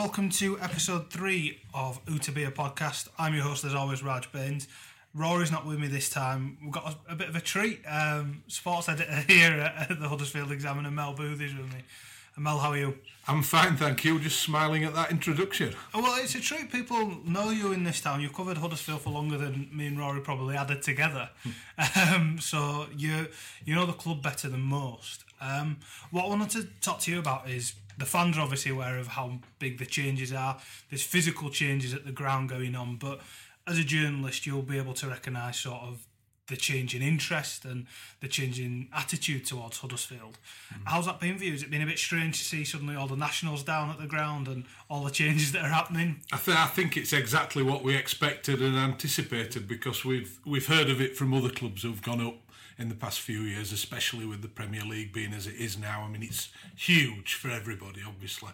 welcome to episode three of Utabia podcast. I'm your host, as always, Raj Bains. Rory's not with me this time. We've got a, a bit of a treat. Um, sports editor here at, at the Huddersfield Examiner, Mel Booth, is with me. And Mel, how are you? I'm fine, thank you. Just smiling at that introduction. Oh, well, it's a treat. People know you in this town. You've covered Huddersfield for longer than me and Rory probably added together. um, so you you know the club better than most. Um, what I wanted to talk to you about is the fans are obviously aware of how big the changes are. There's physical changes at the ground going on, but as a journalist, you'll be able to recognise sort of the change in interest and the change in attitude towards Huddersfield. Mm. How's that been for you? Has it been a bit strange to see suddenly all the nationals down at the ground and all the changes that are happening? I, th- I think it's exactly what we expected and anticipated because we've we've heard of it from other clubs who've gone up in the past few years, especially with the Premier League being as it is now. I mean, it's huge for everybody, obviously.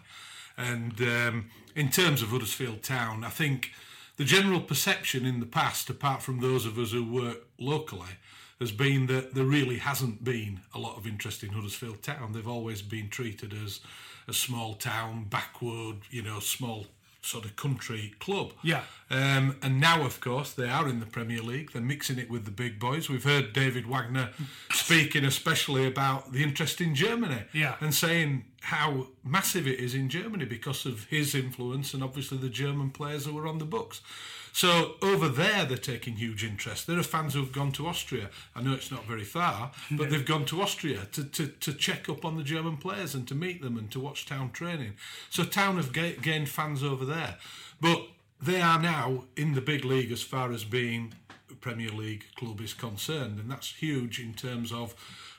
And um, in terms of Huddersfield Town, I think the general perception in the past, apart from those of us who work locally, has been that there really hasn't been a lot of interest in Huddersfield Town. They've always been treated as a small town, backward, you know, small sort of country club. Yeah. Um, and now, of course, they are in the Premier League. They're mixing it with the big boys. We've heard David Wagner speaking especially about the interest in Germany. Yeah. And saying how massive it is in Germany because of his influence and obviously the German players who were on the books. So over there, they're taking huge interest. There are fans who've gone to Austria. I know it's not very far, but they've gone to Austria to, to, to check up on the German players and to meet them and to watch Town training. So Town have ga- gained fans over there. But they are now in the big league as far as being a Premier League club is concerned. And that's huge in terms of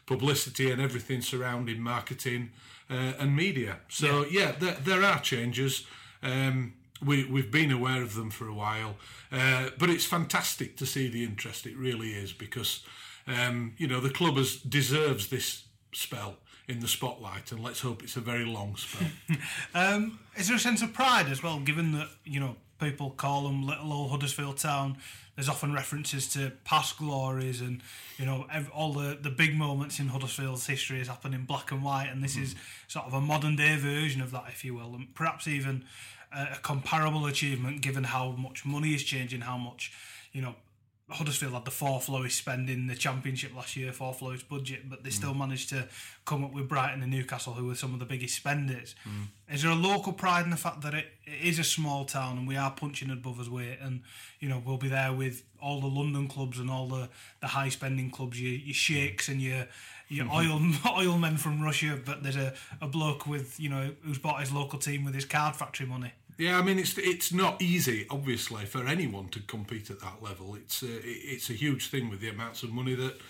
publicity and everything surrounding marketing uh, and media. So, yeah, yeah there, there are changes. Um, we, we've been aware of them for a while, uh, but it's fantastic to see the interest. It really is because um, you know the club has deserves this spell in the spotlight, and let's hope it's a very long spell. um, is there a sense of pride as well, given that you know people call them little old Huddersfield Town? There's often references to past glories, and you know all the the big moments in Huddersfield's history has happened in black and white, and this mm. is sort of a modern day version of that, if you will, and perhaps even a comparable achievement given how much money is changing, how much, you know, Huddersfield had the fourth lowest spend in the championship last year, fourth lowest budget, but they mm. still managed to come up with Brighton and Newcastle, who were some of the biggest spenders. Mm. Is there a local pride in the fact that it, it is a small town and we are punching above our weight, and you know we'll be there with all the London clubs and all the, the high spending clubs, your, your sheikhs and your your mm-hmm. oil oil men from Russia, but there's a, a bloke with you know who's bought his local team with his card factory money. Yeah, I mean it's it's not easy, obviously, for anyone to compete at that level. It's a, it's a huge thing with the amounts of money that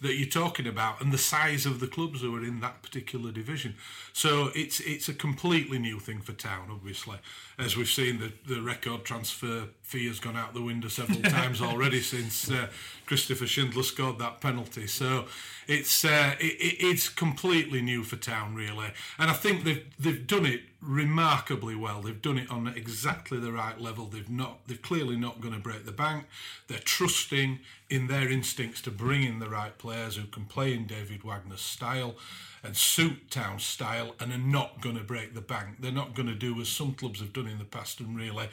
that you're talking about and the size of the clubs who are in that particular division. So it's it's a completely new thing for town, obviously. As we've seen, the, the record transfer fee has gone out the window several times already since uh, Christopher Schindler scored that penalty. So it's uh, it, it's completely new for town, really. And I think they've they've done it remarkably well. They've done it on exactly the right level. They've not they're clearly not going to break the bank. They're trusting in their instincts to bring in the right players who can play in David Wagner's style and suit town style and are not going to break the bank. They're not going to do as some clubs have done in the past and really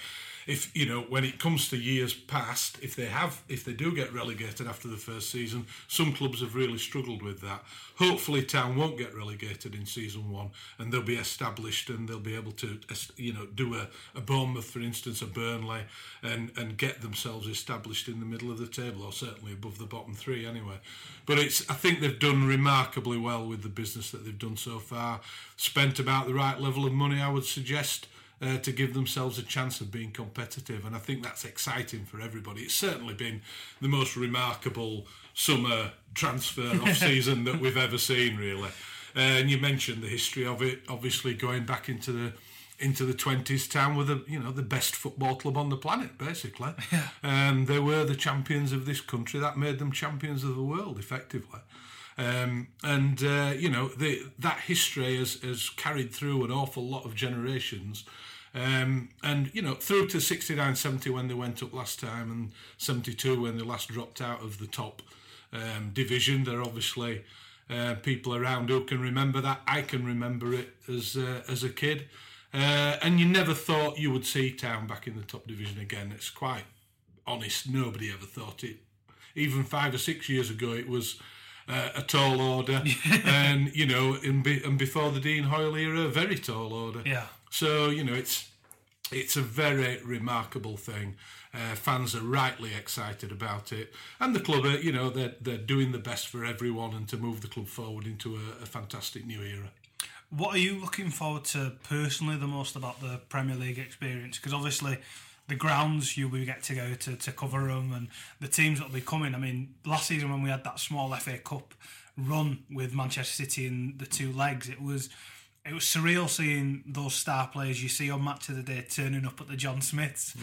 if you know when it comes to years past if they have if they do get relegated after the first season some clubs have really struggled with that hopefully town won't get relegated in season one and they'll be established and they'll be able to you know do a, a Bournemouth for instance a Burnley and and get themselves established in the middle of the table or certainly above the bottom three anyway. But it's I think they've done remarkably well with the business that they've done so far. Spent about the right level of money I would suggest uh, to give themselves a chance of being competitive. And I think that's exciting for everybody. It's certainly been the most remarkable summer transfer off season that we've ever seen, really. Uh, and you mentioned the history of it, obviously going back into the into the twenties. Town with the you know the best football club on the planet, basically. Yeah. Um, they were the champions of this country. That made them champions of the world, effectively. Um, and uh, you know the, that history has, has carried through an awful lot of generations um, and, you know, through to 69 70 when they went up last time and 72 when they last dropped out of the top um, division. There are obviously uh, people around who can remember that. I can remember it as, uh, as a kid. Uh, and you never thought you would see Town back in the top division again. It's quite honest. Nobody ever thought it. Even five or six years ago, it was uh, a tall order, and you know, in be, and before the Dean Hoyle era, a very tall order. Yeah. So you know, it's it's a very remarkable thing. Uh, fans are rightly excited about it, and the club, are, you know, they're they're doing the best for everyone and to move the club forward into a, a fantastic new era. What are you looking forward to personally the most about the Premier League experience? Because obviously, the grounds you will get to go to to cover them, and the teams that will be coming. I mean, last season when we had that small FA Cup run with Manchester City in the two legs, it was it was surreal seeing those star players you see on Match of the Day turning up at the John Smiths,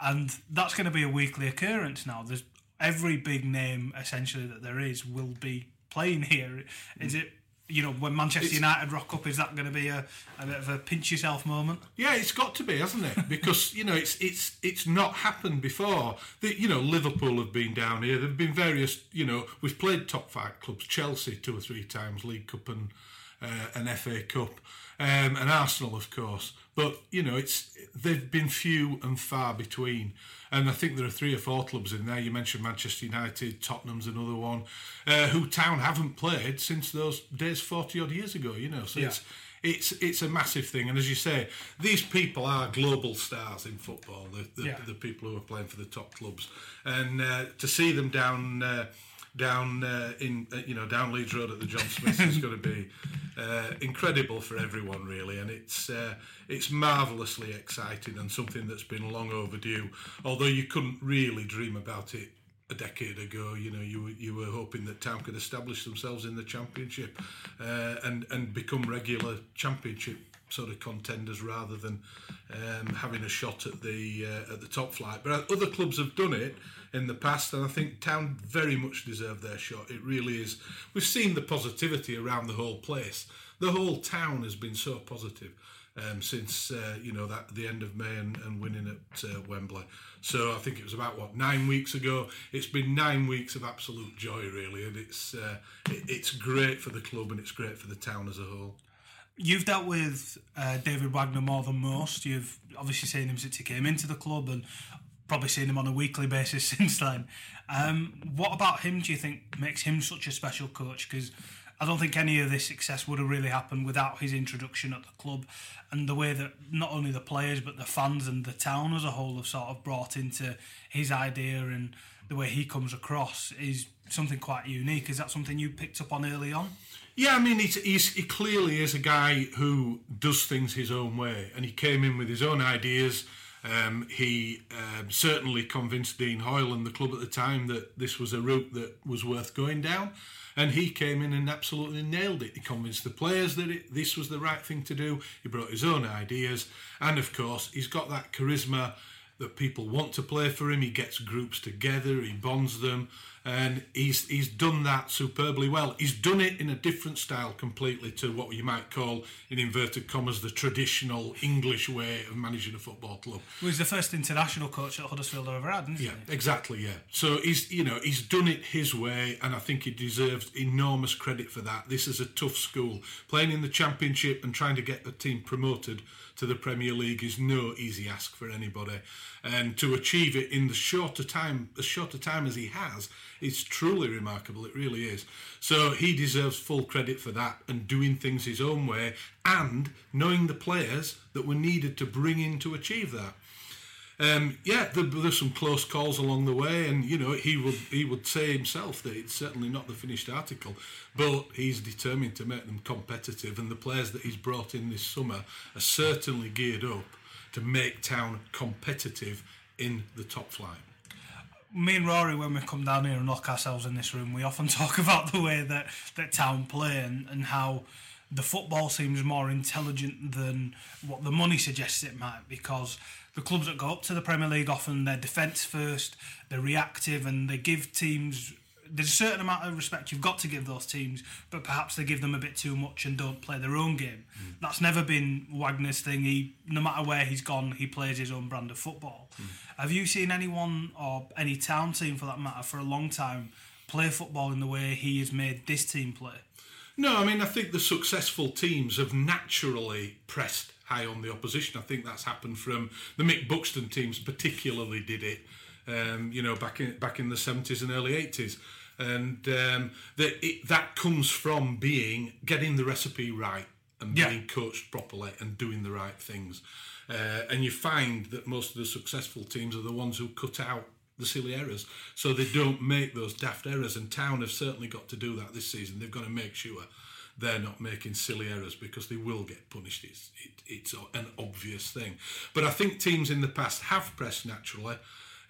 and that's going to be a weekly occurrence now. There's every big name essentially that there is will be playing here. Is it? You know, when Manchester United rock up, is that going to be a, a bit of a pinch yourself moment? Yeah, it's got to be, hasn't it? Because you know, it's it's it's not happened before. The, you know, Liverpool have been down here. There've been various. You know, we've played top five clubs. Chelsea two or three times, League Cup and uh, an FA Cup, um, and Arsenal, of course. But you know, it's they've been few and far between. And I think there are three or four clubs in there. You mentioned Manchester United, Tottenham's another one, uh, who Town haven't played since those days forty odd years ago. You know, so Yeah. it's it's it's a massive thing. And as you say, these people are global stars in football. The the, Yeah. the people who are playing for the top clubs, and uh, to see them down. Uh, down uh, in uh, you know down Leeds Road at the John Smiths is going to be uh, incredible for everyone really, and it's uh, it's marvelously exciting and something that's been long overdue. Although you couldn't really dream about it a decade ago, you know you were- you were hoping that Town could establish themselves in the Championship uh, and and become regular Championship sort of contenders rather than um, having a shot at the uh, at the top flight. But other clubs have done it in the past, and I think Town very much deserve their shot. It really is. We've seen the positivity around the whole place. The whole town has been so positive um, since uh, you know that the end of May and, and winning at uh, Wembley. So I think it was about what nine weeks ago. It's been nine weeks of absolute joy, really, and it's uh, it, it's great for the club and it's great for the town as a whole. You've dealt with uh, David Wagner more than most. You've obviously seen him since he came into the club and probably seen him on a weekly basis since then. Um, what about him do you think makes him such a special coach? Because I don't think any of this success would have really happened without his introduction at the club and the way that not only the players but the fans and the town as a whole have sort of brought into his idea and the way he comes across is something quite unique. Is that something you picked up on early on? Yeah, I mean, he's, he's, he clearly is a guy who does things his own way, and he came in with his own ideas. Um, he um, certainly convinced Dean Hoyle and the club at the time that this was a route that was worth going down, and he came in and absolutely nailed it. He convinced the players that it, this was the right thing to do. He brought his own ideas, and of course, he's got that charisma that people want to play for him. He gets groups together, he bonds them, and he's he's done that superbly well. He's done it in a different style completely to what you might call, in inverted commas, the traditional English way of managing a football club. Well, he's the first international coach that Huddersfield have ever had, isn't he? Yeah, he? exactly. Yeah. So he's you know he's done it his way, and I think he deserves enormous credit for that. This is a tough school. Playing in the Championship and trying to get the team promoted to the Premier League is no easy ask for anybody, and to achieve it in the shorter time, as short a time as he has, is truly remarkable. It really is. So he deserves full credit for that and doing things his own way, and knowing the players that were needed to bring in to achieve that. Um, yeah, there, there's some close calls along the way, and you know he would he would say himself that it's certainly not the finished article, but he's determined to make them competitive, and the players that he's brought in this summer are certainly geared up to make town competitive in the top flight. Me and Rory, when we come down here and lock ourselves in this room, we often talk about the way that, that town play and, and how the football seems more intelligent than what the money suggests it might because the clubs that go up to the Premier League often they're defence first, they're reactive and they give teams there's a certain amount of respect you've got to give those teams, but perhaps they give them a bit too much and don't play their own game. Mm. That's never been Wagner's thing. He, no matter where he's gone, he plays his own brand of football. Mm. Have you seen anyone or any town team, for that matter, for a long time play football in the way he has made this team play? No, I mean, I think the successful teams have naturally pressed high on the opposition. I think that's happened from the Mick Buxton teams, particularly did it, um, you know, back in back in the seventies and early eighties, and um, that it, that comes from being getting the recipe right and Yeah. being coached properly and doing the right things. Uh, and you find that most of the successful teams are the ones who cut out the silly errors, so they don't make those daft errors. And Town have certainly got to do that this season. They've got to make sure they're not making silly errors because they will get punished. It's it, it's an obvious thing. But I think teams in the past have pressed naturally.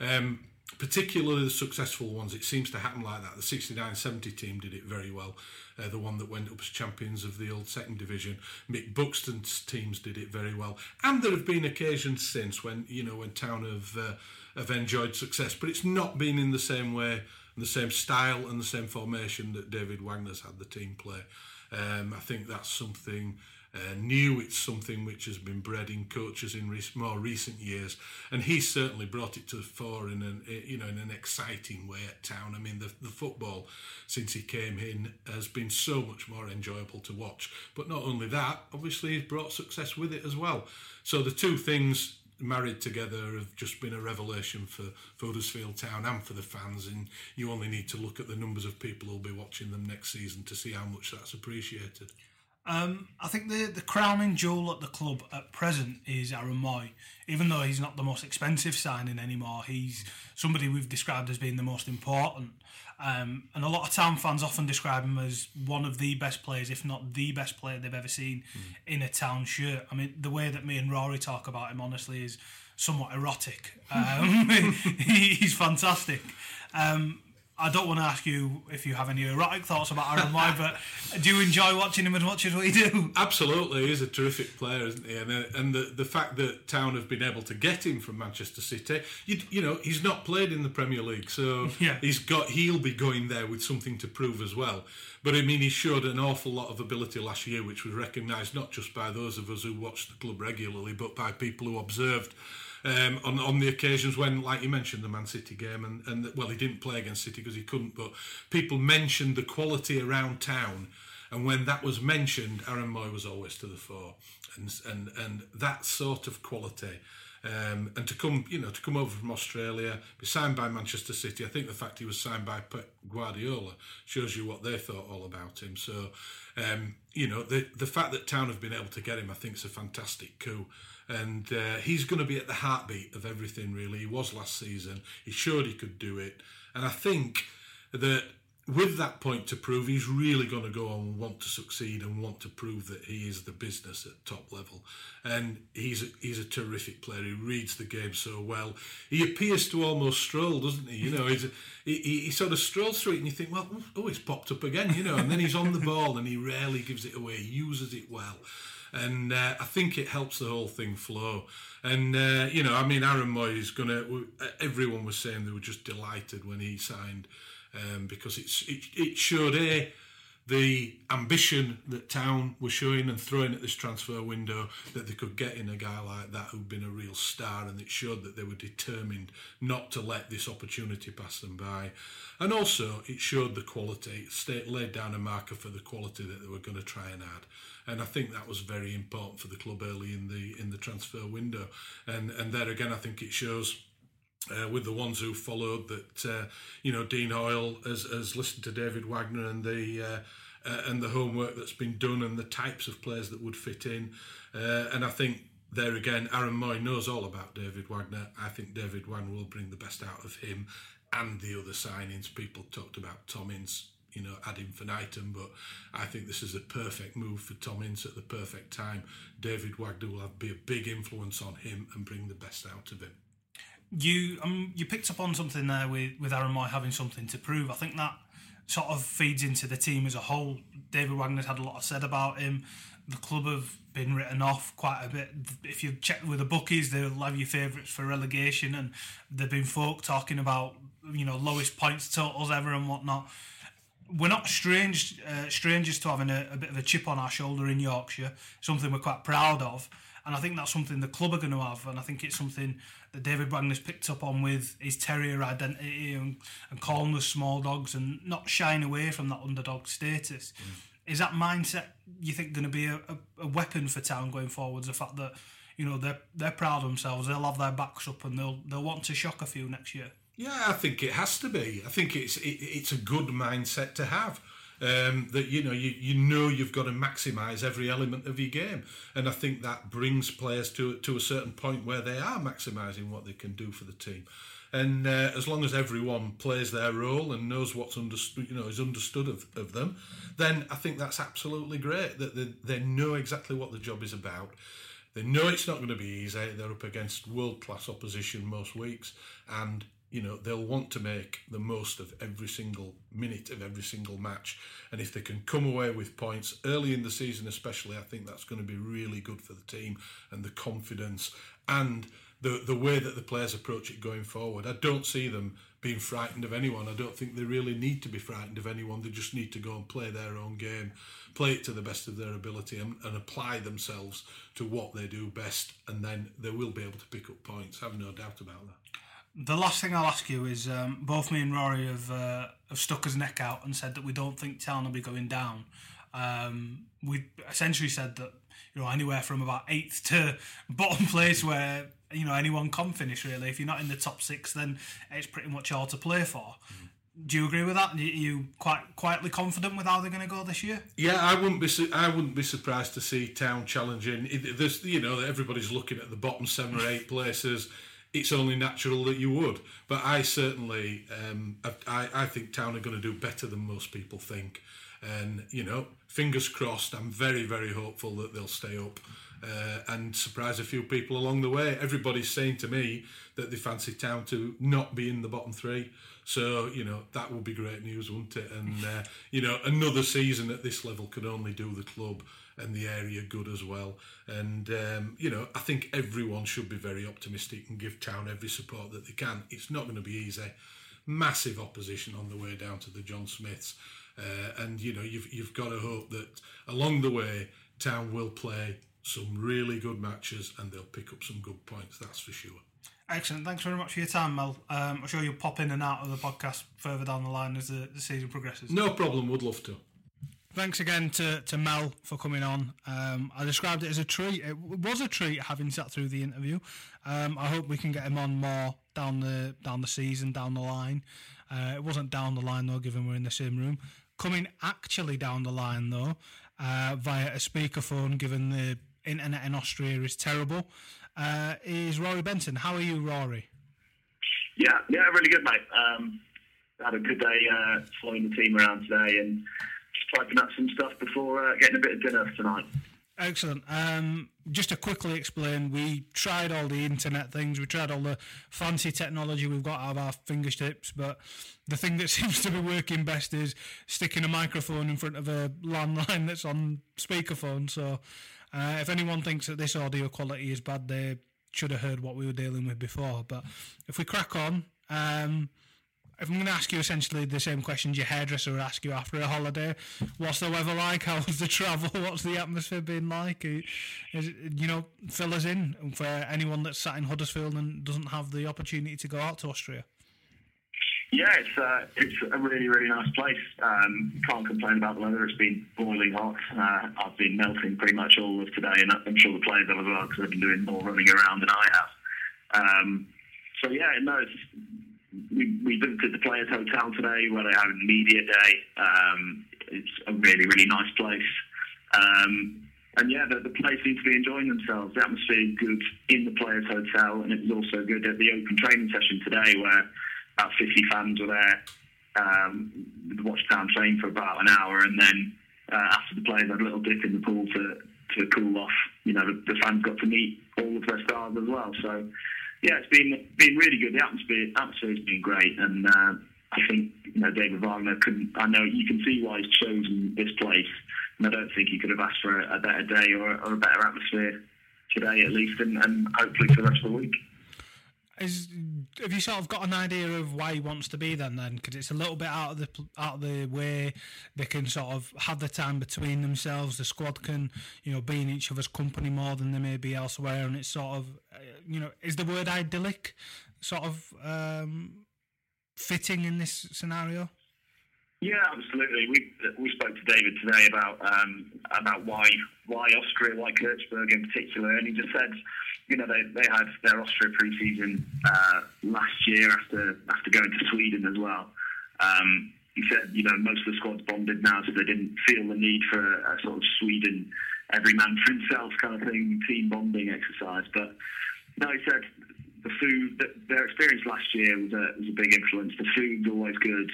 Um, particularly the successful ones, it seems to happen like that. The 69 70 team did it very well, uh, the one that went up as champions of the old second division. Mick Buxton's teams did it very well. And there have been occasions since when, you know, when Town have, uh, have enjoyed success, but it's not been in the same way, the same style, and the same formation that David Wagner's had the team play. Um, I think that's something uh, new. It's something which has been bred in coaches in rec- more recent years, and he certainly brought it to the fore in an eh, you know in an exciting way at Town. I mean, the the football since he came in has been so much more enjoyable to watch. But not only that, obviously he's brought success with it as well. So the two things married together have just been a revelation for, for Town and for the fans. And you only need to look at the numbers of people who'll be watching them next season to see how much that's appreciated. Um, I think the the crowning jewel at the club at present is Aaron Mooy. Even though he's not the most expensive signing anymore, he's somebody we've described as being the most important. Um, and a lot of town fans often describe him as one of the best players, if not the best player they've ever seen in a town shirt. I mean, the way that me and Rory talk about him, honestly, is somewhat erotic. Um, he, he's fantastic. Um, I don't want to ask you if you have any erotic thoughts about Aaron Mooy, but do you enjoy watching him as much as we do? Absolutely, he's a terrific player, isn't he? And, uh, and the, the fact that Town have been able to get him from Manchester City, you, you know, he's not played in the Premier League, so Yeah. he's got he'll be going there with something to prove as well. But I mean, he showed an awful lot of ability last year, which was recognised not just by those of us who watched the club regularly, but by people who observed. Um, on on the occasions when, like you mentioned, the Man City game, and, and well, he didn't play against City because he couldn't, but people mentioned the quality around town, and when that was mentioned, Aaron Mooy was always to the fore, and and and that sort of quality. Um, and to come, you know, to come over from Australia, be signed by Manchester City. I think the fact he was signed by Pep Guardiola shows you what they thought all about him. So, um, you know, the the fact that Town have been able to get him, I think, is a fantastic coup. And uh, he's going to be at the heartbeat of everything. Really, he was last season. He showed he could do it, and I think that with that point to prove, he's really going to go on and want to succeed and want to prove that he is the business at top level. And he's a, he's a terrific player. He reads the game so well. He appears to almost stroll, doesn't he? You know, he's he, he sort of strolls through it, and you think, well, oh, it's popped up again, you know. And then he's on the ball, and he rarely gives it away. He uses it well. And uh, I think it helps the whole thing flow. And, uh, you know, I mean, Aaron Mooy is to, everyone was saying they were just delighted when he signed um, because it's it, it showed a the ambition that Town were showing and throwing at this transfer window that they could get in a guy like that who'd been a real star, and it showed that they were determined not to let this opportunity pass them by. And also, it showed the quality, it laid down a marker for the quality that they were going to try and add. And I think that was very important for the club early in the in the transfer window. And and there again, I think it shows uh, with the ones who followed that uh, you know Dean Hoyle has, has listened to David Wagner and the uh, uh, and the homework that's been done and the types of players that would fit in. Uh, and I think there again Aaron Mooy knows all about David Wagner. I think David Wagner will bring the best out of him and the other signings. People talked about Tom Ince you know ad infinitum but I think this is a perfect move for Tom Ince at the perfect time. David Wagner will have, be a big influence on him and bring the best out of him You um, you picked up on something there with with Aaron Mooy having something to prove. I think that sort of feeds into the team as a whole. David Wagner's had a lot of said about him. The club have been written off quite a bit. If you check with the bookies, they'll have your favourites for relegation, and there've been folk talking about you know lowest points totals ever and whatnot. We're not strange uh, strangers to having a, a bit of a chip on our shoulder in Yorkshire. Something we're quite proud of, and I think that's something the club are going to have. And I think it's something that David Wagner's picked up on with his terrier identity and, and calling us small dogs and not shying away from that underdog status. is that mindset you think going to be a, a, a, weapon for Town going forwards? The fact that you know they're they're proud of themselves, they'll have their backs up, and they'll they'll want to shock a few next year. Yeah, I think it has to be. I think it's it, it's a good mindset to have. Um, that you know you, you know you've got to maximise every element of your game, and I think that brings players to to a certain point where they are maximising what they can do for the team. And uh, as long as everyone plays their role and knows what's understood, you know, is understood of, of them, then I think that's absolutely great. That they, they know exactly what the job is about. They know it's not going to be easy. They're up against world class opposition most weeks, and you know they'll want to make the most of every single minute of every single match and if they can come away with points early in the season especially i think that's going to be really good for the team and the confidence and the the way that the players approach it going forward. I don't see them being frightened of anyone. I don't think they really need to be frightened of anyone. They just need to go and play their own game, play it to the best of their ability, and, and apply themselves to what they do best, and then they will be able to pick up points. I have no doubt about that. The last thing I'll ask you is um, both me and Rory have, uh, have stuck his neck out and said that we don't think Town will be going down. Um, we essentially said that you know anywhere from about eighth to bottom place where you know anyone can finish really. If you're not in the top six, then it's pretty much all to play for. Mm. Do you agree with that? Are you quite quietly confident with how they're going to go this year? Yeah, I wouldn't be. I wouldn't be surprised to see Town challenging. There's, you know, everybody's looking at the bottom seven or eight places. It's only natural that you would. But I certainly, um, I, I think Town are going to do better than most people think. And you know, fingers crossed. I'm very, very hopeful that they'll stay up uh, and surprise a few people along the way. Everybody's saying to me that they fancy Town to not be in the bottom three. So, you know, that would be great news, wouldn't it? And, uh, you know, another season at this level could only do the club and the area good as well. And, um, you know, I think everyone should be very optimistic and give Town every support that they can. It's not going to be easy. Massive opposition on the way down to the John Smiths. Uh, and, you know, you've, you've got to hope that along the way, Town will play some really good matches and they'll pick up some good points, that's for sure. Excellent. Thanks very much for your time, Mel. Um, I'm sure you'll pop in and out of the podcast further down the line as the, the season progresses. No problem, would love to. Thanks again to, to Mel for coming on. Um, I described it as a treat. It was a treat having sat through the interview. Um, I hope we can get him on more down the down the season, down the line. Uh, it wasn't down the line though, given we're in the same room. Coming actually down the line though, uh, via a speakerphone, given the internet in Austria is terrible, uh, is Rory Benson. How are you, Rory? Yeah, yeah, really good, mate. Um, had a good day uh, following the team around today and typing up some stuff before uh, getting a bit of dinner tonight. Excellent. Um, just to quickly explain, we tried all the internet things, we tried all the fancy technology we've got out of our fingertips, but the thing that seems to be working best is sticking a microphone in front of a landline that's on speakerphone. So uh, if anyone thinks that this audio quality is bad, they should have heard what we were dealing with before. But if we crack on, um, if I'm going to ask you essentially the same questions your hairdresser would ask you after a holiday, what's the weather like? How was the travel? What's the atmosphere been like? Is, you know, fill us in for anyone that's sat in Huddersfield and doesn't have the opportunity to go out to Austria. Yeah, it's uh, it's a really really nice place. Um, can't complain about the weather. It's been boiling hot. Uh, I've been melting pretty much all of today, and I'm sure the players have as well because they've been doing more running around than I have. Um, so yeah, no, it's, we we visited the players' hotel today where they had media day. Um, it's a really really nice place. Um, and yeah, the, the players seem to be enjoying themselves. The atmosphere is good in the players' hotel, and it was also good at the open training session today where about 50 fans were there. Um, watched Town train for about an hour, and then uh, after the players had a little dip in the pool to to cool off, you know, the, the fans got to meet all of their stars as well. So, yeah, it's been been really good. The atmosphere atmosphere has been great, and uh, I think you know David Wagner couldn't. I know you can see why he's chosen this place, and I don't think he could have asked for a, a better day or, or, a better atmosphere today, at least, and, and hopefully for the rest of the week. Is have you sort of got an idea of why he wants to be then? Then because it's a little bit out of the out of the way. They can sort of have the time between themselves. The squad can you know be in each other's company more than they may be elsewhere, and it's sort of you know is the word idyllic sort of um, fitting in this scenario? Yeah, absolutely. We we spoke to David today about um, about why why Austria, why Kirchberg in particular, and he just said, you know, they, they had their Austria preseason uh, last year after after going to Sweden as well. Um, he said, you know, most of the squad's bonded now, so they didn't feel the need for a, sort of Sweden every man for himself kind of thing, team bonding exercise. But no, he said the food, the, their experience last year was a, was a big influence. The food's always good.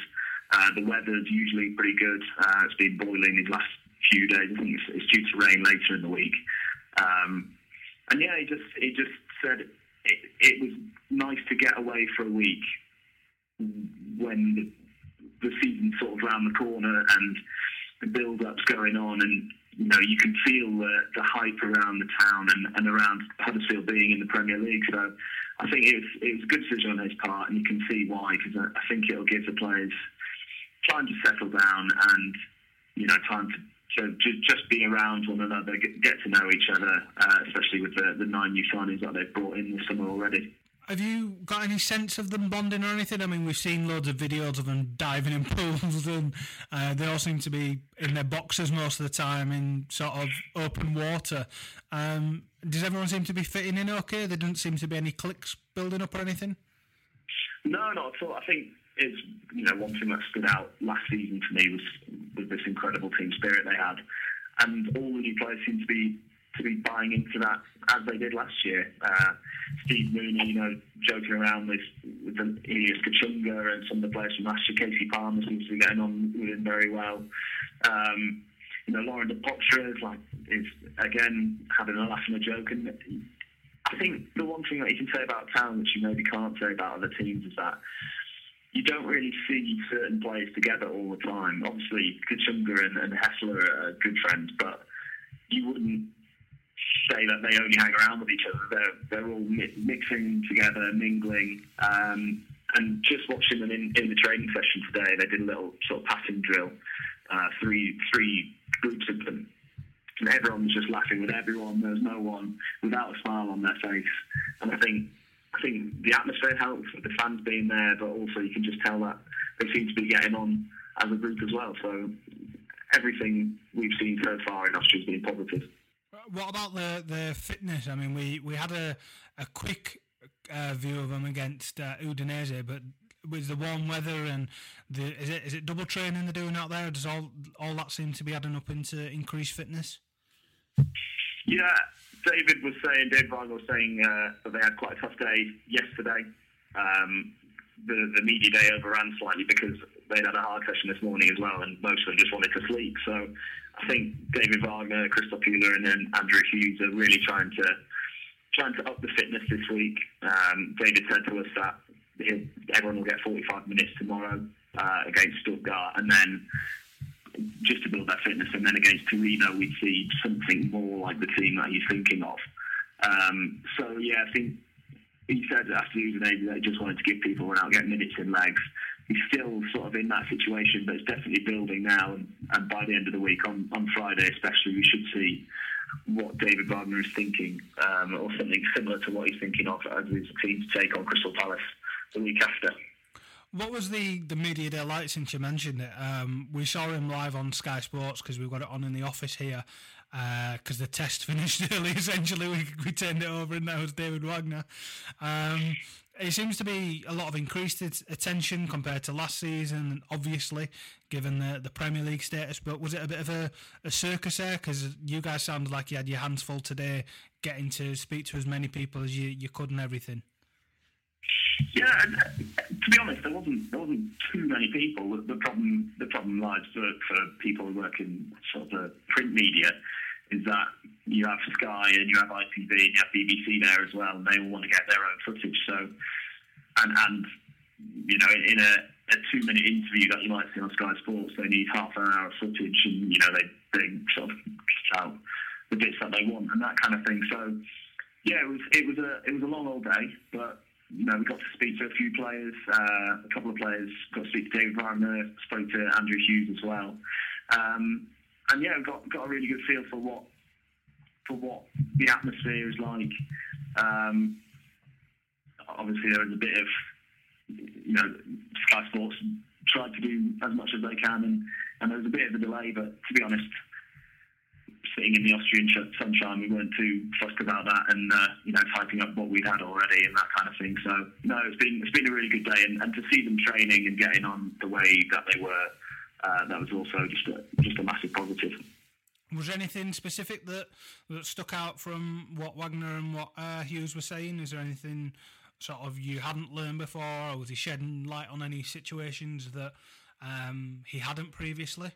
Uh, the weather's usually pretty good. Uh, it's been boiling these last few days. I think it's, it's due to rain later in the week. Um, and yeah, he just he just said it, it was nice to get away for a week when the, the sort of round the corner and the build-up's going on, and you know you can feel the, the hype around the town and, and around Huddersfield being in the Premier League. So I think it was it was a good decision on his part, and you can see why because I, I think it'll give the players time to settle down and you know time to just be around one another, get, get to know each other, uh, especially with the, the nine new signings that they've brought in this summer already. Have you got any sense of them bonding or anything? I mean, we've seen loads of videos of them diving in pools, and uh, they all seem to be in their boxes most of the time in sort of open water. Um, does everyone seem to be fitting in okay? There doesn't seem to be any clicks building up or anything. No, not at all. I think it's you know one thing that stood out last season to me was was this incredible team spirit they had, and all the new players seem to be to be buying into that as they did last year. Uh, Steve Mounié, you know, joking around with with Elias Kachunga and some of the players from last year. Kasey Palmer seems to be getting on with him very well. Um, you know, Laurent Depoitre is like is again having a laugh and a joke, and I think the one thing that you can say about Town, which you maybe can't say about other teams, is that you don't really see certain players together all the time. Obviously, Kachunga and, and Hessler are good friends, but you wouldn't say that they only hang around with each other. They're, they're all mi- mixing together, mingling. Um, and just watching them in, in the training session today, they did a little sort of passing drill, uh, three three groups of them. And everyone was just laughing with everyone. There was no one without a smile on their face. And I think I think the atmosphere helps with the fans being there, but also you can just tell that they seem to be getting on as a group as well. So everything we've seen so far in Austria has been positive. What about the the fitness? I mean, we, we had a a quick uh, view of them against uh, Udinese, but with the warm weather and the is it is it double training they're doing out there? Does all all that seem to be adding up into increased fitness? Yeah, David was saying, Dave Wagner was saying uh, that they had quite a tough day yesterday. Um, the, the media day overran slightly because they'd had a hard session this morning as well, and most of them just wanted to sleep. So I think David Wagner, Christoph Bühler, and then Andrew Hughes are really trying to trying to up the fitness this week. Um, David said to us that everyone will get 45 minutes tomorrow uh, against Stuttgart, and then just to build that fitness. And then against Torino, we'd see something more like the team that he's thinking of. Um, so yeah, I think he said after Udinese he just wanted to give people run out, get minutes in legs. He's still sort of in that situation, but it's definitely building now. And, and by the end of the week, on, on Friday especially, we should see what David Wagner is thinking, um, or something similar to what he's thinking of as his team to take on Crystal Palace the week after. What was the, the media day like since you mentioned it? Um, we saw him live on Sky Sports because we've got it on in the office here because uh, the test finished early. Essentially, we, we turned it over and that was David Wagner. Um, it seems to be a lot of increased attention compared to last season, obviously, given the, the Premier League status. But was it a bit of a, a circus there? Because you guys sounded like you had your hands full today, getting to speak to as many people as you, you could and everything. Yeah, uh, to be honest, there wasn't there wasn't too many people. The problem the problem lies for, for people who work in sort of the print media is that you have Sky and you have ITV and you have BBC there as well, and they all want to get their own footage. So, and and you know, in a, a two minute interview that you might see on Sky Sports, they need half an hour of footage, and you know they they sort of cut out the bits that they want and that kind of thing. So, yeah, it was it was a it was a long old day, but you know, we got to speak to a few players, uh, a couple of players, got to speak to David Wagner, spoke to Andrew Hughes as well. Um, and yeah, got got a really good feel for what for what the atmosphere is like. Um, obviously, there was a bit of you know Sky Sports tried to do as much as they can, and, and there was a bit of a delay. But to be honest, sitting in the Austrian sunshine, we weren't too fussed about that, and uh, you know, typing up what we'd had already and that kind of thing. So no, it's been it's been a really good day, and, and to see them training and getting on the way that they were, uh, that was also just a, just a massive positive. Was there anything specific that, that stuck out from what Wagner and what uh, Hughes were saying? Is there anything sort of you hadn't learned before, or was he shedding light on any situations that um, he hadn't previously?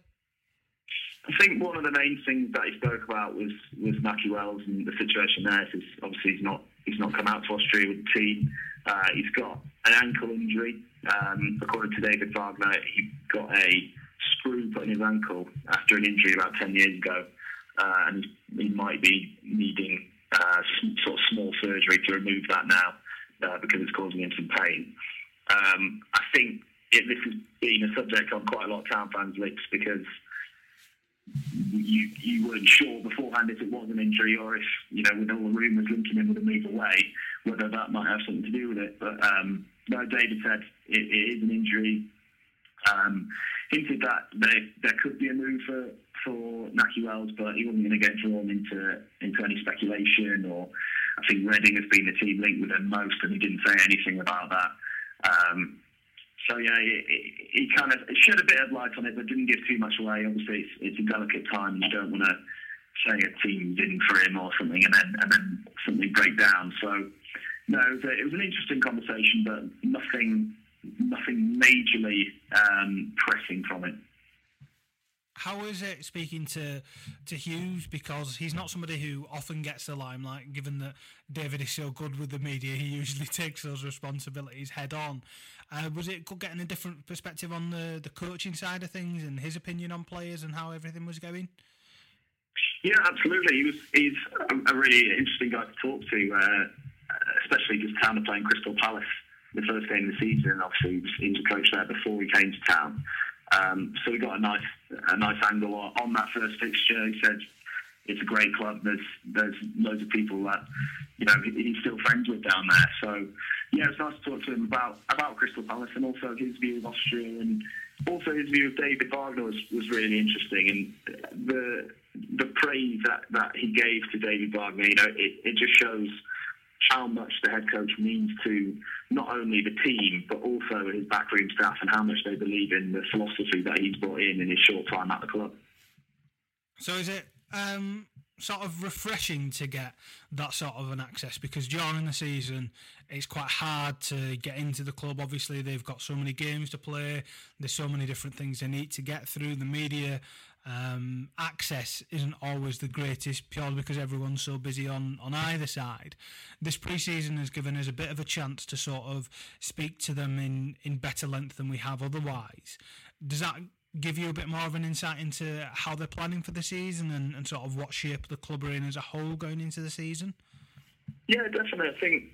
I think one of the main things that he spoke about was was Nahki Wells and the situation there. Is obviously he's not he's not come out to Austria with the team. Uh, he's got an ankle injury. Um, according to David Wagner, he got a screw put in his ankle after an injury about ten years ago, uh, and he might be needing uh, sort of small surgery to remove that now uh, because it's causing him some pain. Um, I think it, this has been a subject on quite a lot of town fans' lips because you you weren't sure beforehand if it was an injury or if you know with all the rumours linking him with a move away whether that might have something to do with it. But um, no, David said it, it is an injury. Um, hinted that there there could be a move for for Nahki Wells, but he wasn't going to get drawn into into any speculation. Or I think Reading has been the team linked with him most, and he didn't say anything about that. Um, so yeah, he, he kind of shed a bit of light on it, but didn't give too much away. Obviously, it's, it's a delicate time, you don't want to say a team's in for him or something, and then and then something break down. So no, it was, a, it was an interesting conversation, but nothing nothing majorly um, pressing from it how is it speaking to to Hughes because he's not somebody who often gets the limelight. Given that David is so good with the media, he usually takes those responsibilities head on. Uh, was it good getting a different perspective on the the coaching side of things and his opinion on players and how everything was going? Yeah, absolutely. He was he's a, really interesting guy to talk to, uh, especially because Town are playing Crystal Palace the first game of the season. Obviously, he was, he was a coach there before he came to town. Um, so we got a nice a nice angle on that first fixture. He said it's a great club. There's there's loads of people that you know he's still friends with down there. So yeah, it's nice to talk to him about about Crystal Palace and also his view of Austria and also his view of David Wagner was, was really interesting. And the the praise that, that he gave to David Wagner, you know, it, it just shows how much the head coach means to not only the team but also his backroom staff and how much they believe in the philosophy that he's brought in in his short time at the club. So is it um, sort of refreshing to get that sort of an access because during the season it's quite hard to get into the club. Obviously, they've got so many games to play. There's so many different things they need to get through. The media um, access isn't always the greatest, purely because everyone's so busy on on either side. This pre-season has given us a bit of a chance to sort of speak to them in in better length than we have otherwise. Does that give you a bit more of an insight into how they're planning for the season and, and sort of what shape the club are in as a whole going into the season? Yeah, definitely. I think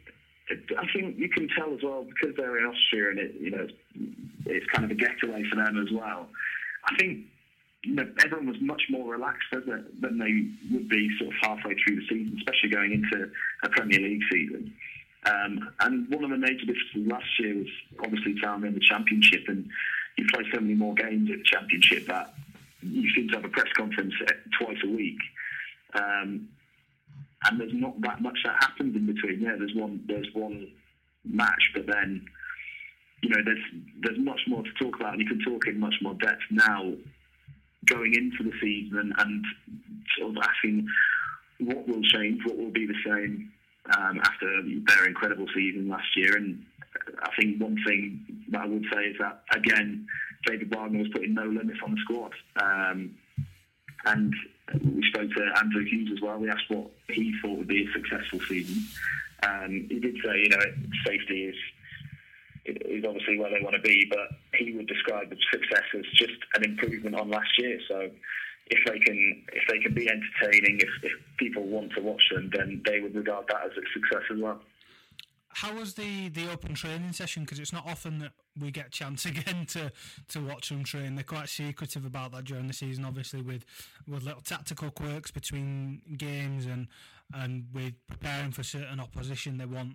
I think you can tell as well because they're in Austria and it, you know, it's kind of a getaway for them as well. I think you know, everyone was much more relaxed than they would be sort of halfway through the season, especially going into a Premier League season. Um, and one of the major differences last year was obviously Town in the Championship, and you play so many more games at the Championship that you seem to have a press conference twice a week. Um, and there's not that much that happens in between. Yeah, there's one there's one match, but then you know there's there's much more to talk about, and you can talk in much more depth now going into the season and, and sort of asking what will change, what will be the same um, after their incredible season last year. And I think one thing that I would say is that again, David Wagner was putting no limits on the squad. Um, and we spoke to Andrew Hughes as well. We asked what he thought would be a successful season. Um, he did say, you know, safety is is obviously where they want to be, but he would describe the success as just an improvement on last year. So if they can if they can be entertaining, if, if people want to watch them, then they would regard that as a success as well. How was the, the open training session? Because it's not often that we get a chance again to, to watch them train. They're quite secretive about that during the season, obviously with with little tactical quirks between games and and with preparing for certain opposition. They want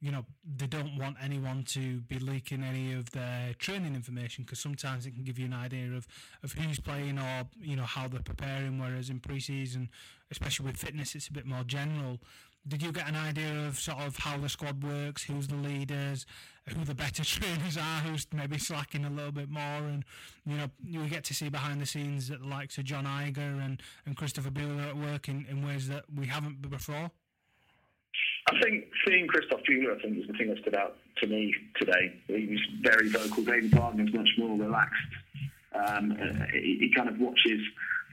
you know they don't want anyone to be leaking any of their training information because sometimes it can give you an idea of, of who's playing or you know how they're preparing. Whereas in pre-season, especially with fitness, it's a bit more general. Did you get an idea of sort of how the squad works, who's the leaders, who the better trainers are, who's maybe slacking a little bit more, and you know you get to see behind the scenes that the likes of John Iger and, and Christopher Bühler at work in, in ways that we haven't before. I think seeing Christoph Bühler, I think, was the thing that stood out to me today. He was very vocal. David Wagner was much more relaxed. Um, he, he, kind of watches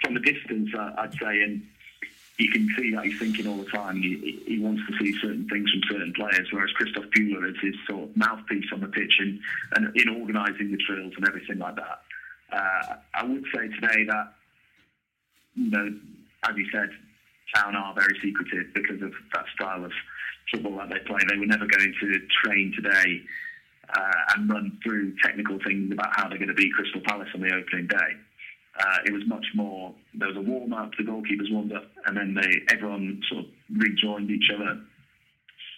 from a distance, uh, I'd say, and you can see that he's thinking all the time. He, he wants to see certain things from certain players, whereas Christoph Bühler is his sort of mouthpiece on the pitch and, and in organising the drills and everything like that. Uh, I would say today that, you know, as you said, Town are very secretive because of that style of football that they play. They were never going to train today uh, and run through technical things about how they're going to beat Crystal Palace on the opening day. Uh, it was much more. There was a warm up, the goalkeepers warmed up, and then they everyone sort of rejoined each other,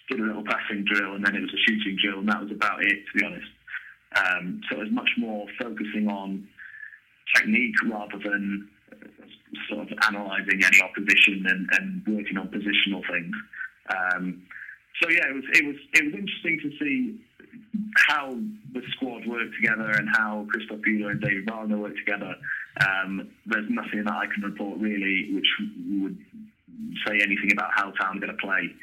did a little passing drill, and then it was a shooting drill, and that was about it, to be honest. Um, so it was much more focusing on technique rather than sort of analysing any opposition and, and working on positional things. Um, so yeah, it was it was it was interesting to see how the squad worked together and how Christoph Bühler and David Wagner worked together. Um, there's nothing that I can report really which would say anything about how Town are going to play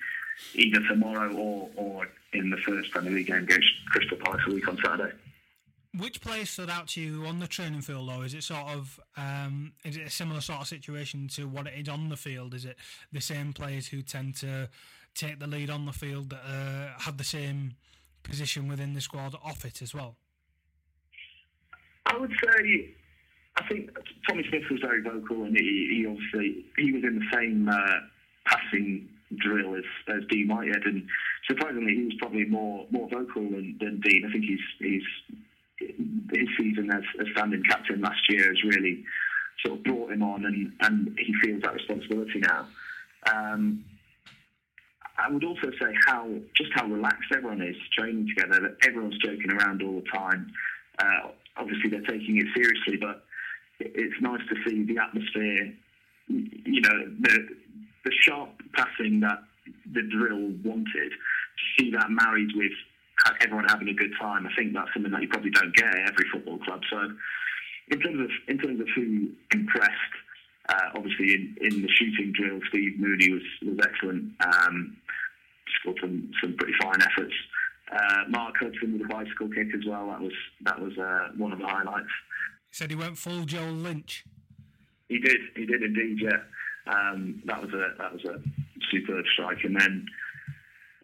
either tomorrow or, or in the first Premier League game against Crystal Palace a week on Saturday. Which players stood out to you on the training field, though? Is it sort of um, is it a similar sort of situation to what it is on the field? Is it the same players who tend to take the lead on the field that uh, have the same position within the squad off it as well? I would say, I think Tommy Smith was very vocal, and he, he obviously he was in the same uh, passing drill as, as Dean Whitehead, and surprisingly, he was probably more more vocal than, than Dean. I think he's he's his season as, as standing captain last year has really sort of brought him on, and, and he feels that responsibility now. Um, I would also say how just how relaxed everyone is training together. That everyone's joking around all the time. Uh, obviously, they're taking it seriously, but it's nice to see the atmosphere. You know, the the sharp passing that the drill wanted. To see that married with everyone having a good time. I think that's something that you probably don't get at every football club. So, in terms of in terms of who impressed, uh, obviously in, in the shooting drill, Steve Mounié was was excellent. Um, scored some some pretty fine efforts. Uh, Mark Hudson with a bicycle kick as well. That was that was uh, one of the highlights. He said he went full Joel Lynch. He did. He did indeed. Yeah. Um, that was a that was a superb strike, and then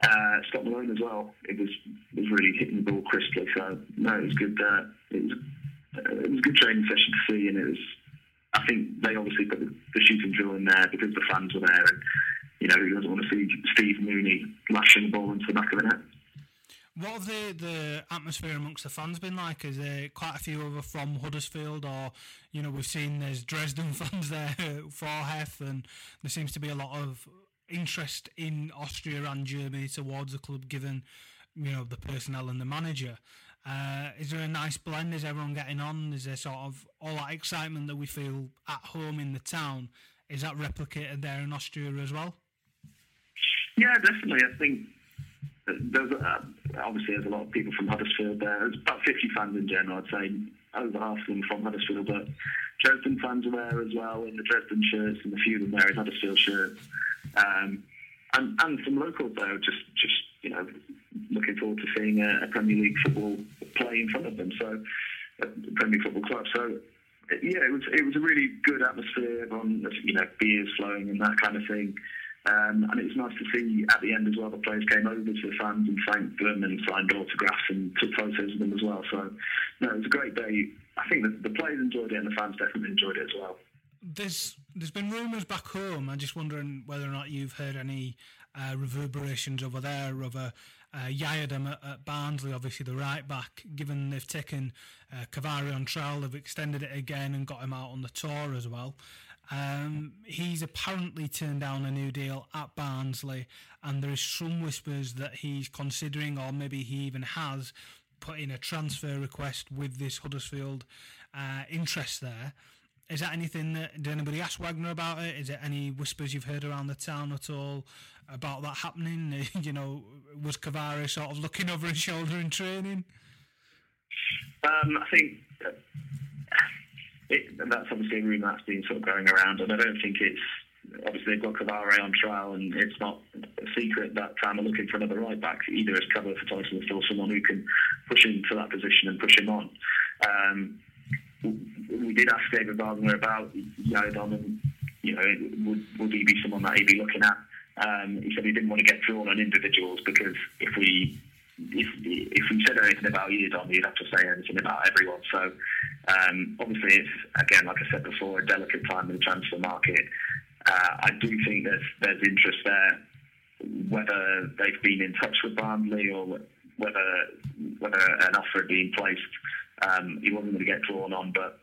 uh, Scott Malone as well. It was was really hitting the ball crisply. So no, it was good. Uh, it was uh, it was a good training session to see, and it was. I think they obviously put the, shooting drill in there because the fans were there, and you know who doesn't want to see Steve Mounié lashing the ball into the. What have the, the atmosphere amongst the fans been like? Is there quite a few of from Huddersfield, or you know we've seen there's Dresden fans there for Hef, and there seems to be a lot of interest in Austria and Germany towards the club, given you know the personnel and the manager. Uh, is there a nice blend? Is everyone getting on? Is there sort of all that excitement that we feel at home in the town? Is that replicated there in Austria as well? Yeah, definitely. I think there's uh, obviously there's a lot of people from Huddersfield there. There's about 50 fans in general. I'd say over half of them from Huddersfield, but Dresden fans are there as well in the Dresden shirts, and a few of them there in Huddersfield shirts. Um, and, and some locals there just, just you know, looking forward to seeing a, a Premier League football play in front of them. So, Premier League football club. So, yeah, it was it was a really good atmosphere. Everyone, you know, beers flowing and that kind of thing. Um, and it was nice to see at the end as well. The players came over to the fans and thanked them and signed autographs and took photos of them as well. So, no, it was a great day. I think the, the players enjoyed it and the fans definitely enjoyed it as well there's there's been rumours back home. I'm just wondering whether or not you've heard any uh, reverberations over there of a uh, Yiadom at, at, Barnsley, obviously the right back. Given they've taken uh, Cavaré on trial, they've extended it again and got him out on the tour as well. Um, he's apparently turned down a new deal at Barnsley, and there is some whispers that he's considering, or maybe he even has, put in a transfer request with this Huddersfield uh, interest there. Is that anything that did anybody ask Wagner about it? Is it any whispers you've heard around the town at all about that happening? you know, was Cavaré sort of looking over his shoulder in training? Um, I think it, that's obviously a rumour that's been sort of going around, and I don't think it's obviously they've got Cavaré on trial, and it's not a secret that Tam are looking for another right back, either as cover for Tyson or still someone who can push him into that position and push him on. Um, we did ask David Wagner about Yiadom and you know would would he be someone that he'd be looking at. Um, he said he didn't want to get drawn on individuals because if we if, if we said anything about Yiadom, you'd have to say anything about everyone. So um, obviously, it's again, like I said before, a delicate time in the transfer market. Uh, I do think there's there's interest there. Whether they've been in touch with Barnsley or whether whether an offer had been placed, um, he wasn't going to get drawn on. But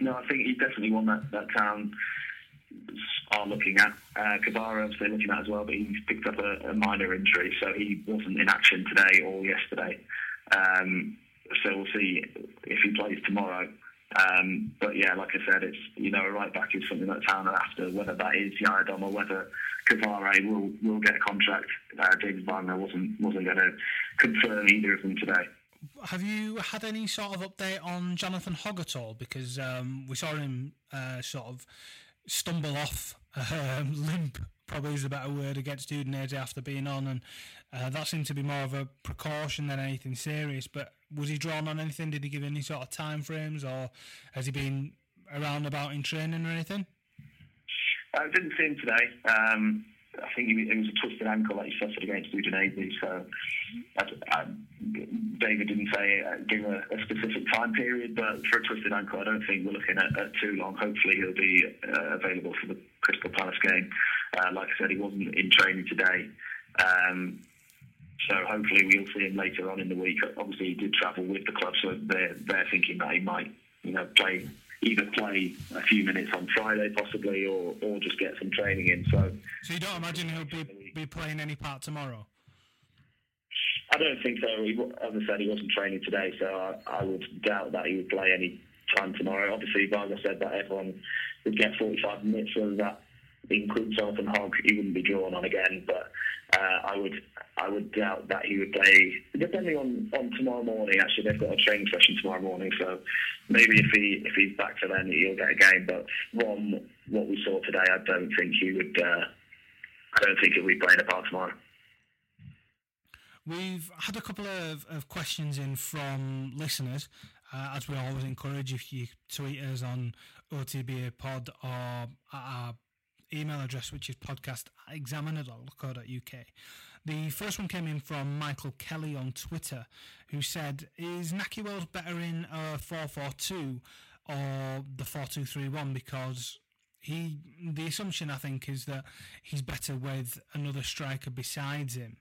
no, I think he definitely won that that town are looking at. Uh, Cavaré, they're looking at as well, but he's picked up a, a, minor injury, so he wasn't in action today or yesterday. Um, so we'll see if he plays tomorrow. Um, but yeah, like I said, it's you know a right back is something that Town are after. Whether that is Yiadom or whether Cavaré will will get a contract. Uh, James Wagner wasn't wasn't going to confirm either of them today. Have you had any sort of update on Jonathan Hogg at all? Because um, we saw him uh, sort of stumble off, um, limp probably is a better word against Udinese after being on, and uh, that seemed to be more of a precaution than anything serious. But was he drawn on anything? Did he give any sort of time frames, or has he been around about in training or anything? I didn't see him today. Um, I think it was a twisted ankle that he suffered against Udinese. So I, I, David didn't say uh, give a, a, specific time period, but for a twisted ankle, I don't think we're looking at, at too long. Hopefully, he'll be uh, available for the Crystal Palace game. Uh, like I said, he wasn't in training today. Um, so hopefully we'll see him later on in the week. Obviously, he did travel with the club, so they're they're thinking that he might, you know, play either play a few minutes on Friday possibly, or or just get some training in. So, so you don't imagine he'll be be playing any part tomorrow? I don't think so. He, as I said, he wasn't training today, so I, I would doubt that he would play any time tomorrow. Obviously, Wagner said that everyone would get 45 minutes, whether that includes Jonathan Hogg, he wouldn't be drawn on again. But uh, I would I would doubt that he would play. Depending on, on tomorrow morning, actually, they've got a training session tomorrow morning, so maybe if he if he's back for then, he'll get a game. But from what we saw today, I don't think he would. Uh, I don't think he'll be playing a part tomorrow. We've had a couple of, of questions in from listeners. Uh, as we always encourage, if you tweet us on OTBA Pod or at our email address, which is podcast examiner.co.uk. The first one came in from Michael Kelly on Twitter, who said, Is Nahki Wells better in a 4 4 2 or the 4 2 3 1? Because he, the assumption I think is that he's better with another striker besides him,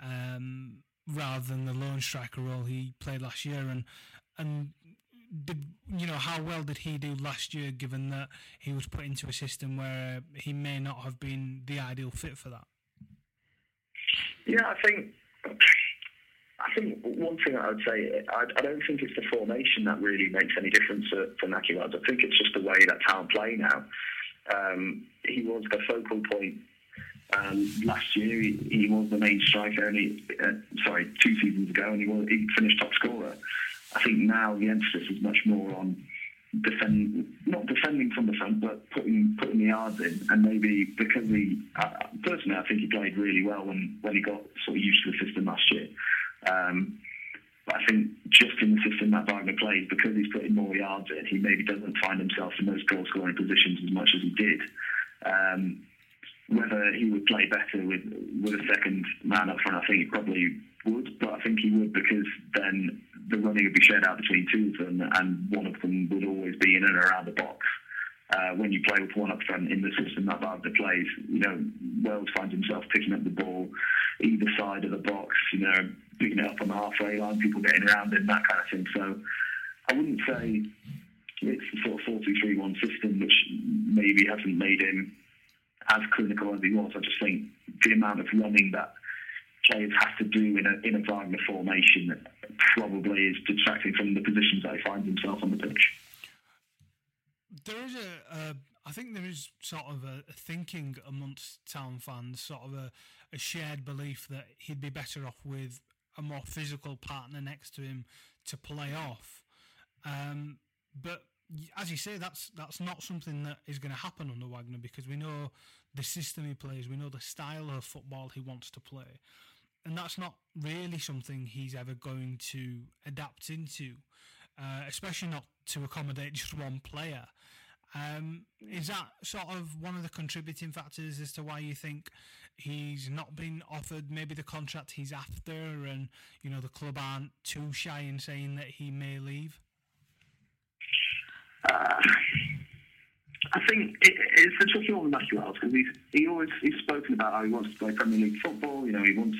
um, rather than the lone striker role he played last year. And and did you know how well did he do last year? Given that he was put into a system where he may not have been the ideal fit for that. Yeah, I think. I think one thing I would say, I, I, don't think it's the formation that really makes any difference for, Nahki Wells. I think it's just the way that Town play now. Um, he was the focal point um, last year. He, he, was the main striker, uh, sorry, two seasons ago, and he, was, he finished top scorer. I think now the emphasis is much more on defend, not defending from the front, but putting putting the yards in. And maybe because he, uh, personally, I think he played really well when, when he got sort of used to the system last year. Um, but I think just in the system that Wagner plays, because he's putting more yards in, he maybe doesn't find himself in those goal scoring positions as much as he did. Um, whether he would play better with with a second man up front, I think he probably would, but I think he would because then the running would be shared out between two of them, and one of them would always be in and around the box. Uh, when you play with one up front in the system that Wagner plays, you know, Wells finds himself picking up the ball either side of the box, you know, picking it up on the halfway line, people getting around him, that kind of thing. So I wouldn't say it's the sort of 4-2-3-1 system, which maybe hasn't made him as clinical as he was. I just think the amount of running that players have to do in a in a Wagner formation that probably is detracting from the positions that he finds himself on the pitch. There is a, I think there is sort of a, a thinking amongst town fans, sort of a, a shared belief that he'd be better off with a more physical partner next to him to play off. Um, but as you say, that's that's not something that is going to happen under Wagner because we know the system he plays, we know the style of football he wants to play, and that's not really something he's ever going to adapt into, uh, especially not to accommodate just one player. Um, is that sort of one of the contributing factors as to why you think he's not been offered maybe the contract he's after, and you know the club aren't too shy in saying that he may leave? Uh, I think it, it's a tricky one with Matthew Wells because he's he always he's spoken about how he wants to play Premier League football. You know, he wants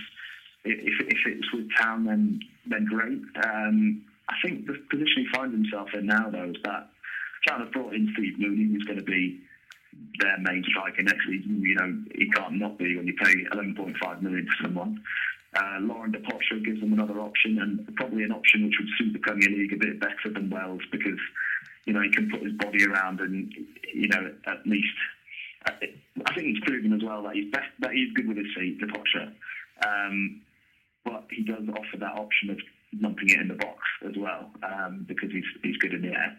if if it's with Town, then then great. Um, I think the position he finds himself in now, though, is that Town have brought in Steve Mounié, who's going to be their main striker next season. You know, he can't not be when you pay 11.5 million for someone. Uh, Laurent Depoitre gives them another option, and probably an option which would suit the Premier League a bit better than Wells because you know, he can put his body around and, you know, at least. I think he's proven as well that he's best, that he's good with his feet, the posture. Um, but he does offer that option of lumping it in the box as well um, because he's he's good in the air.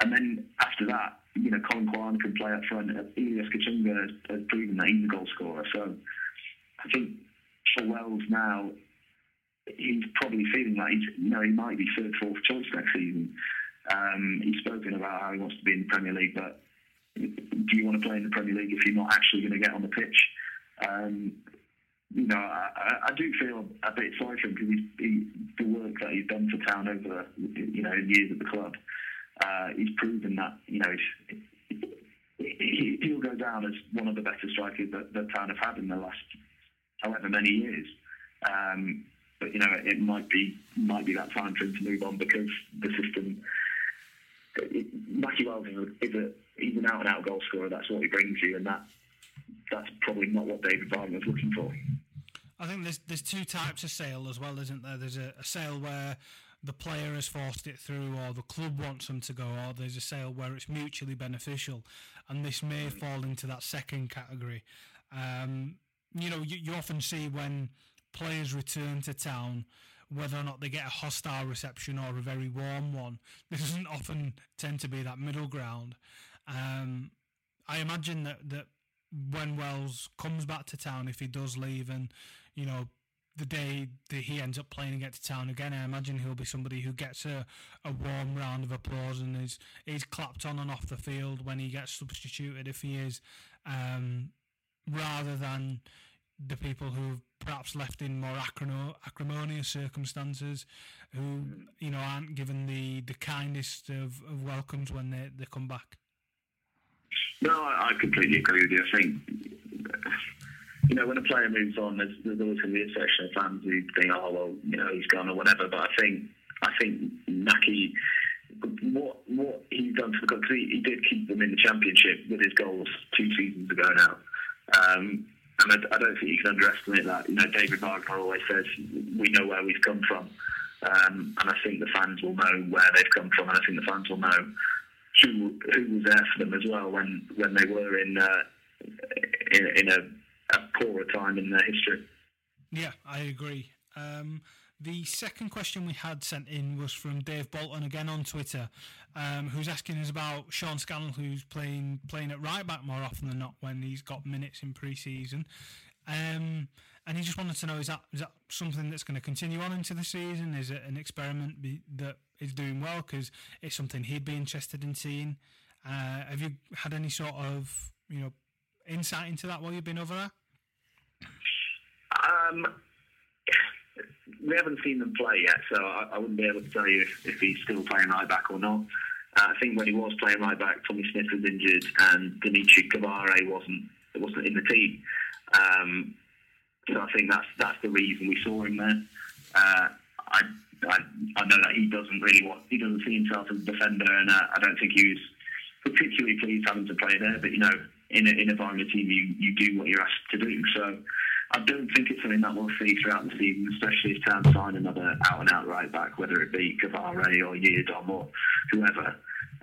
And then after that, you know, Collin Quaner can play up front. Elias Kachunga has, has proven that he's a goal scorer. So I think for Wells now, he's probably feeling like he's, you know, he might be third, fourth choice next season. Um, he's spoken about how he wants to be in the Premier League, but do you want to play in the Premier League if you're not actually going to get on the pitch? Um, you know, I, I, do feel a bit sorry for him because he, the work that he's done for Town over, you know, years at the club, uh, he's proven that, you know, he, he'll go down as one of the better strikers that, that Town have had in the last however many years. Um, but you know, it might be might be that time for him to move on because the system Matthew Wells is, a, is a he's an out and out goal scorer. That's what he brings you, and that that's probably not what David Wagner's looking for. I think there's there's two types of sale as well, isn't there? There's a, a sale where the player has forced it through, or the club wants them to go, or there's a sale where it's mutually beneficial, and this may fall into that second category. Um, you know, you, you often see when players return to town whether or not they get a hostile reception or a very warm one. This doesn't often tend to be that middle ground. Um, I imagine that, that when Wells comes back to town, if he does leave, and you know the day that he ends up playing against town again, I imagine he'll be somebody who gets a, a warm round of applause and is is clapped on and off the field when he gets substituted if he is, um, rather than the people who've perhaps left in more acrimonious circumstances, who you know aren't given the, the kindest of, of welcomes when they, they come back. No, I, I completely agree with you. I think you know when a player moves on, there's, there's always going to be a section of fans who think, oh well, you know he's gone or whatever. But I think I think Nahki what what he's done for the club because he, he, did keep them in the championship with his goals two seasons ago now. Um, and I, I, don't think you can underestimate that. You know, David Wagner always says, we know where we've come from. Um, and I think the fans will know where they've come from, and I think the fans will know who, who was there for them as well when, when they were in, uh, in, in a, a, poorer time in their history. Yeah, I agree. Um, the second question we had sent in was from Dave Bolton again on Twitter, um, who's asking us about Sean Scannell, who's playing playing at right back more often than not when he's got minutes in pre-season. Um, and he just wanted to know is that is that something that's going to continue on into the season? Is it an experiment be, that is doing well? Because it's something he'd be interested in seeing. Uh, have you had any sort of you know insight into that while you've been over there? Um, we haven't seen them play yet, so I, I wouldn't be able to tell you if, if he's still playing right back or not. Uh, I think when he was playing right back, Tommy Smith was injured and Dimitri Cavaré wasn't wasn't in the team. Um, so I think that's that's the reason we saw him there. Uh, I I, I know that he doesn't really want, he doesn't see himself as a defender, and uh, I don't think he was particularly pleased having to play there. But you know, in a, in a team, you, you do what you're asked to do. So I don't think it's something that we'll see throughout the season, especially if Town sign another out and out right back, whether it be Cavaré or Yiadom or whoever.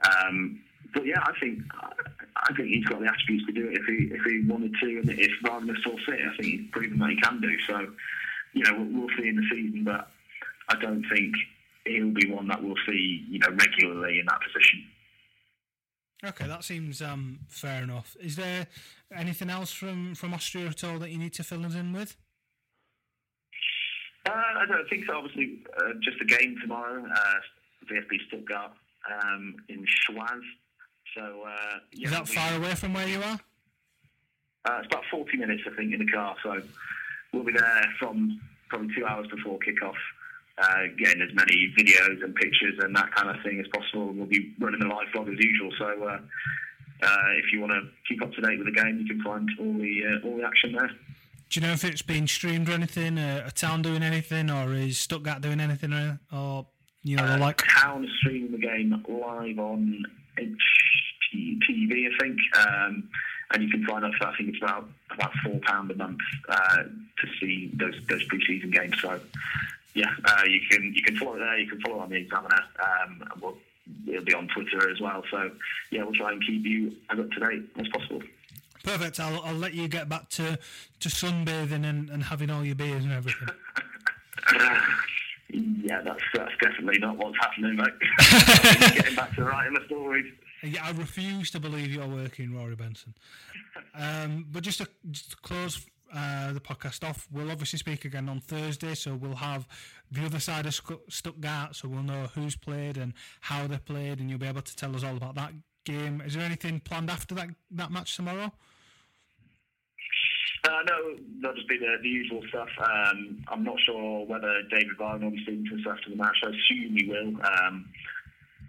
Um, but yeah, I think I think he's got the attributes to do it if he if he wanted to, and if Wagner saw fit, I think he's proven that he can do. So, you know, we'll, we'll see in the season, but I don't think he'll be one that we'll see, you know, regularly in that position. Okay, that seems um, fair enough. Is there anything else from, from Austria at all that you need to fill us in with? Uh, I don't think so. Obviously, uh, just a game tomorrow. Uh, VfB Stuttgart um, in Schwaz. So uh, yeah, is that far away from where you are? Uh, it's about 40 minutes, I think, in the car. So we'll be there from probably two hours before kickoff uh, getting as many videos and pictures and that kind of thing as possible. We'll be running a live vlog as usual. So uh, uh, if you want to keep up to date with the game, you can find all the uh, all the action there. Do you know if it's being streamed or anything? Uh, a town doing anything, or is Stuttgart doing anything, or, or you know, like town is streaming the game live on HTV, I think. Um, and you can sign up for I think it's about about four pound a month uh, to see those those pre-season games. So yeah, uh, you can you can follow it there. You can follow on the Examiner. Um, and we'll, it'll be on Twitter as well. So yeah, we'll try and keep you as up to date as possible. Perfect. I'll, I'll let you get back to, to sunbathing and, and having all your beers and everything. yeah, that's that's definitely not what's happening, mate. Getting back to writing the stories. Yeah, I refuse to believe you're working, Rory Benson. Um, but just to, just to close uh, the podcast off. We'll obviously speak again on Thursday, so we'll have the other side of Stuttgart, so we'll know who's played and how they played, and you'll be able to tell us all about that game. Is there anything planned after that that match tomorrow? Uh, no, that'll just be the, usual stuff. Um, I'm not sure whether David Wagner will be speaking to us after the match. I assume he will. Um,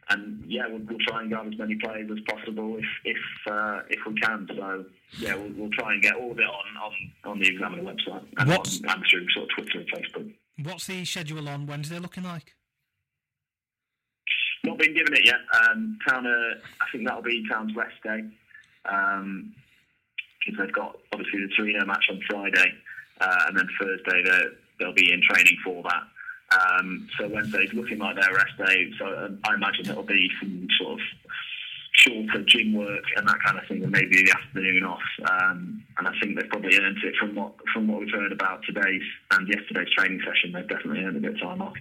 and yeah, we'll, we'll, try and grab as many players as possible if if uh, if we can. So yeah, we'll, we'll, try and get all of it on on, on the Examiner website and, on, and through sort of Twitter and Facebook. What's the schedule on Wednesday looking like? Not been given it yet. Um, Town, uh, I think that'll be Town's rest day because um, they've got obviously the Torino match on Friday, uh, and then Thursday they'll be in training for that. Um, so Wednesday's looking like their rest day. So um, I imagine it'll be some sort of shorter gym work and that kind of thing, and maybe the afternoon off. Um, and I think they've probably earned it from what from what we've heard about today's and yesterday's training session. They've definitely earned a bit of time off.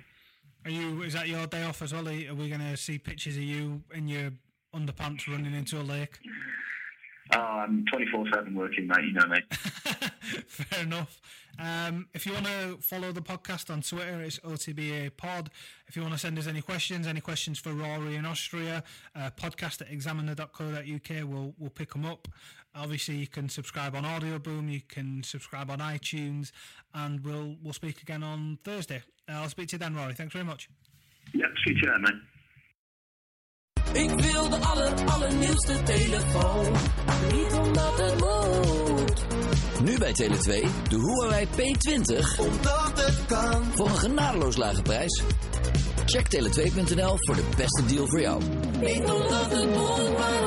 Are you? Is that your day off as well? Are we going to see pictures of you in your underpants running into a lake? Oh, I'm 24 7 working, mate. You know me. Fair enough. Um, if you want to follow the podcast on Twitter, it's OTBA Pod. If you want to send us any questions, any questions for Rory in Austria, uh, podcast at examiner.co.uk, we'll, we'll pick them up. Obviously, you can subscribe on Audio Boom, you can subscribe on iTunes, and we'll we'll speak again on Thursday. Uh, I'll speak to you then, Rory. Thanks very much. Yeah, to you man. Ik wil de aller, allernieuwste telefoon. Niet omdat het moet. Nu bij Tele2 de Huawei P20. Omdat het kan. Voor een genadeloos lage prijs. Check tele2.nl voor de beste deal voor jou. Niet omdat het moet, maar.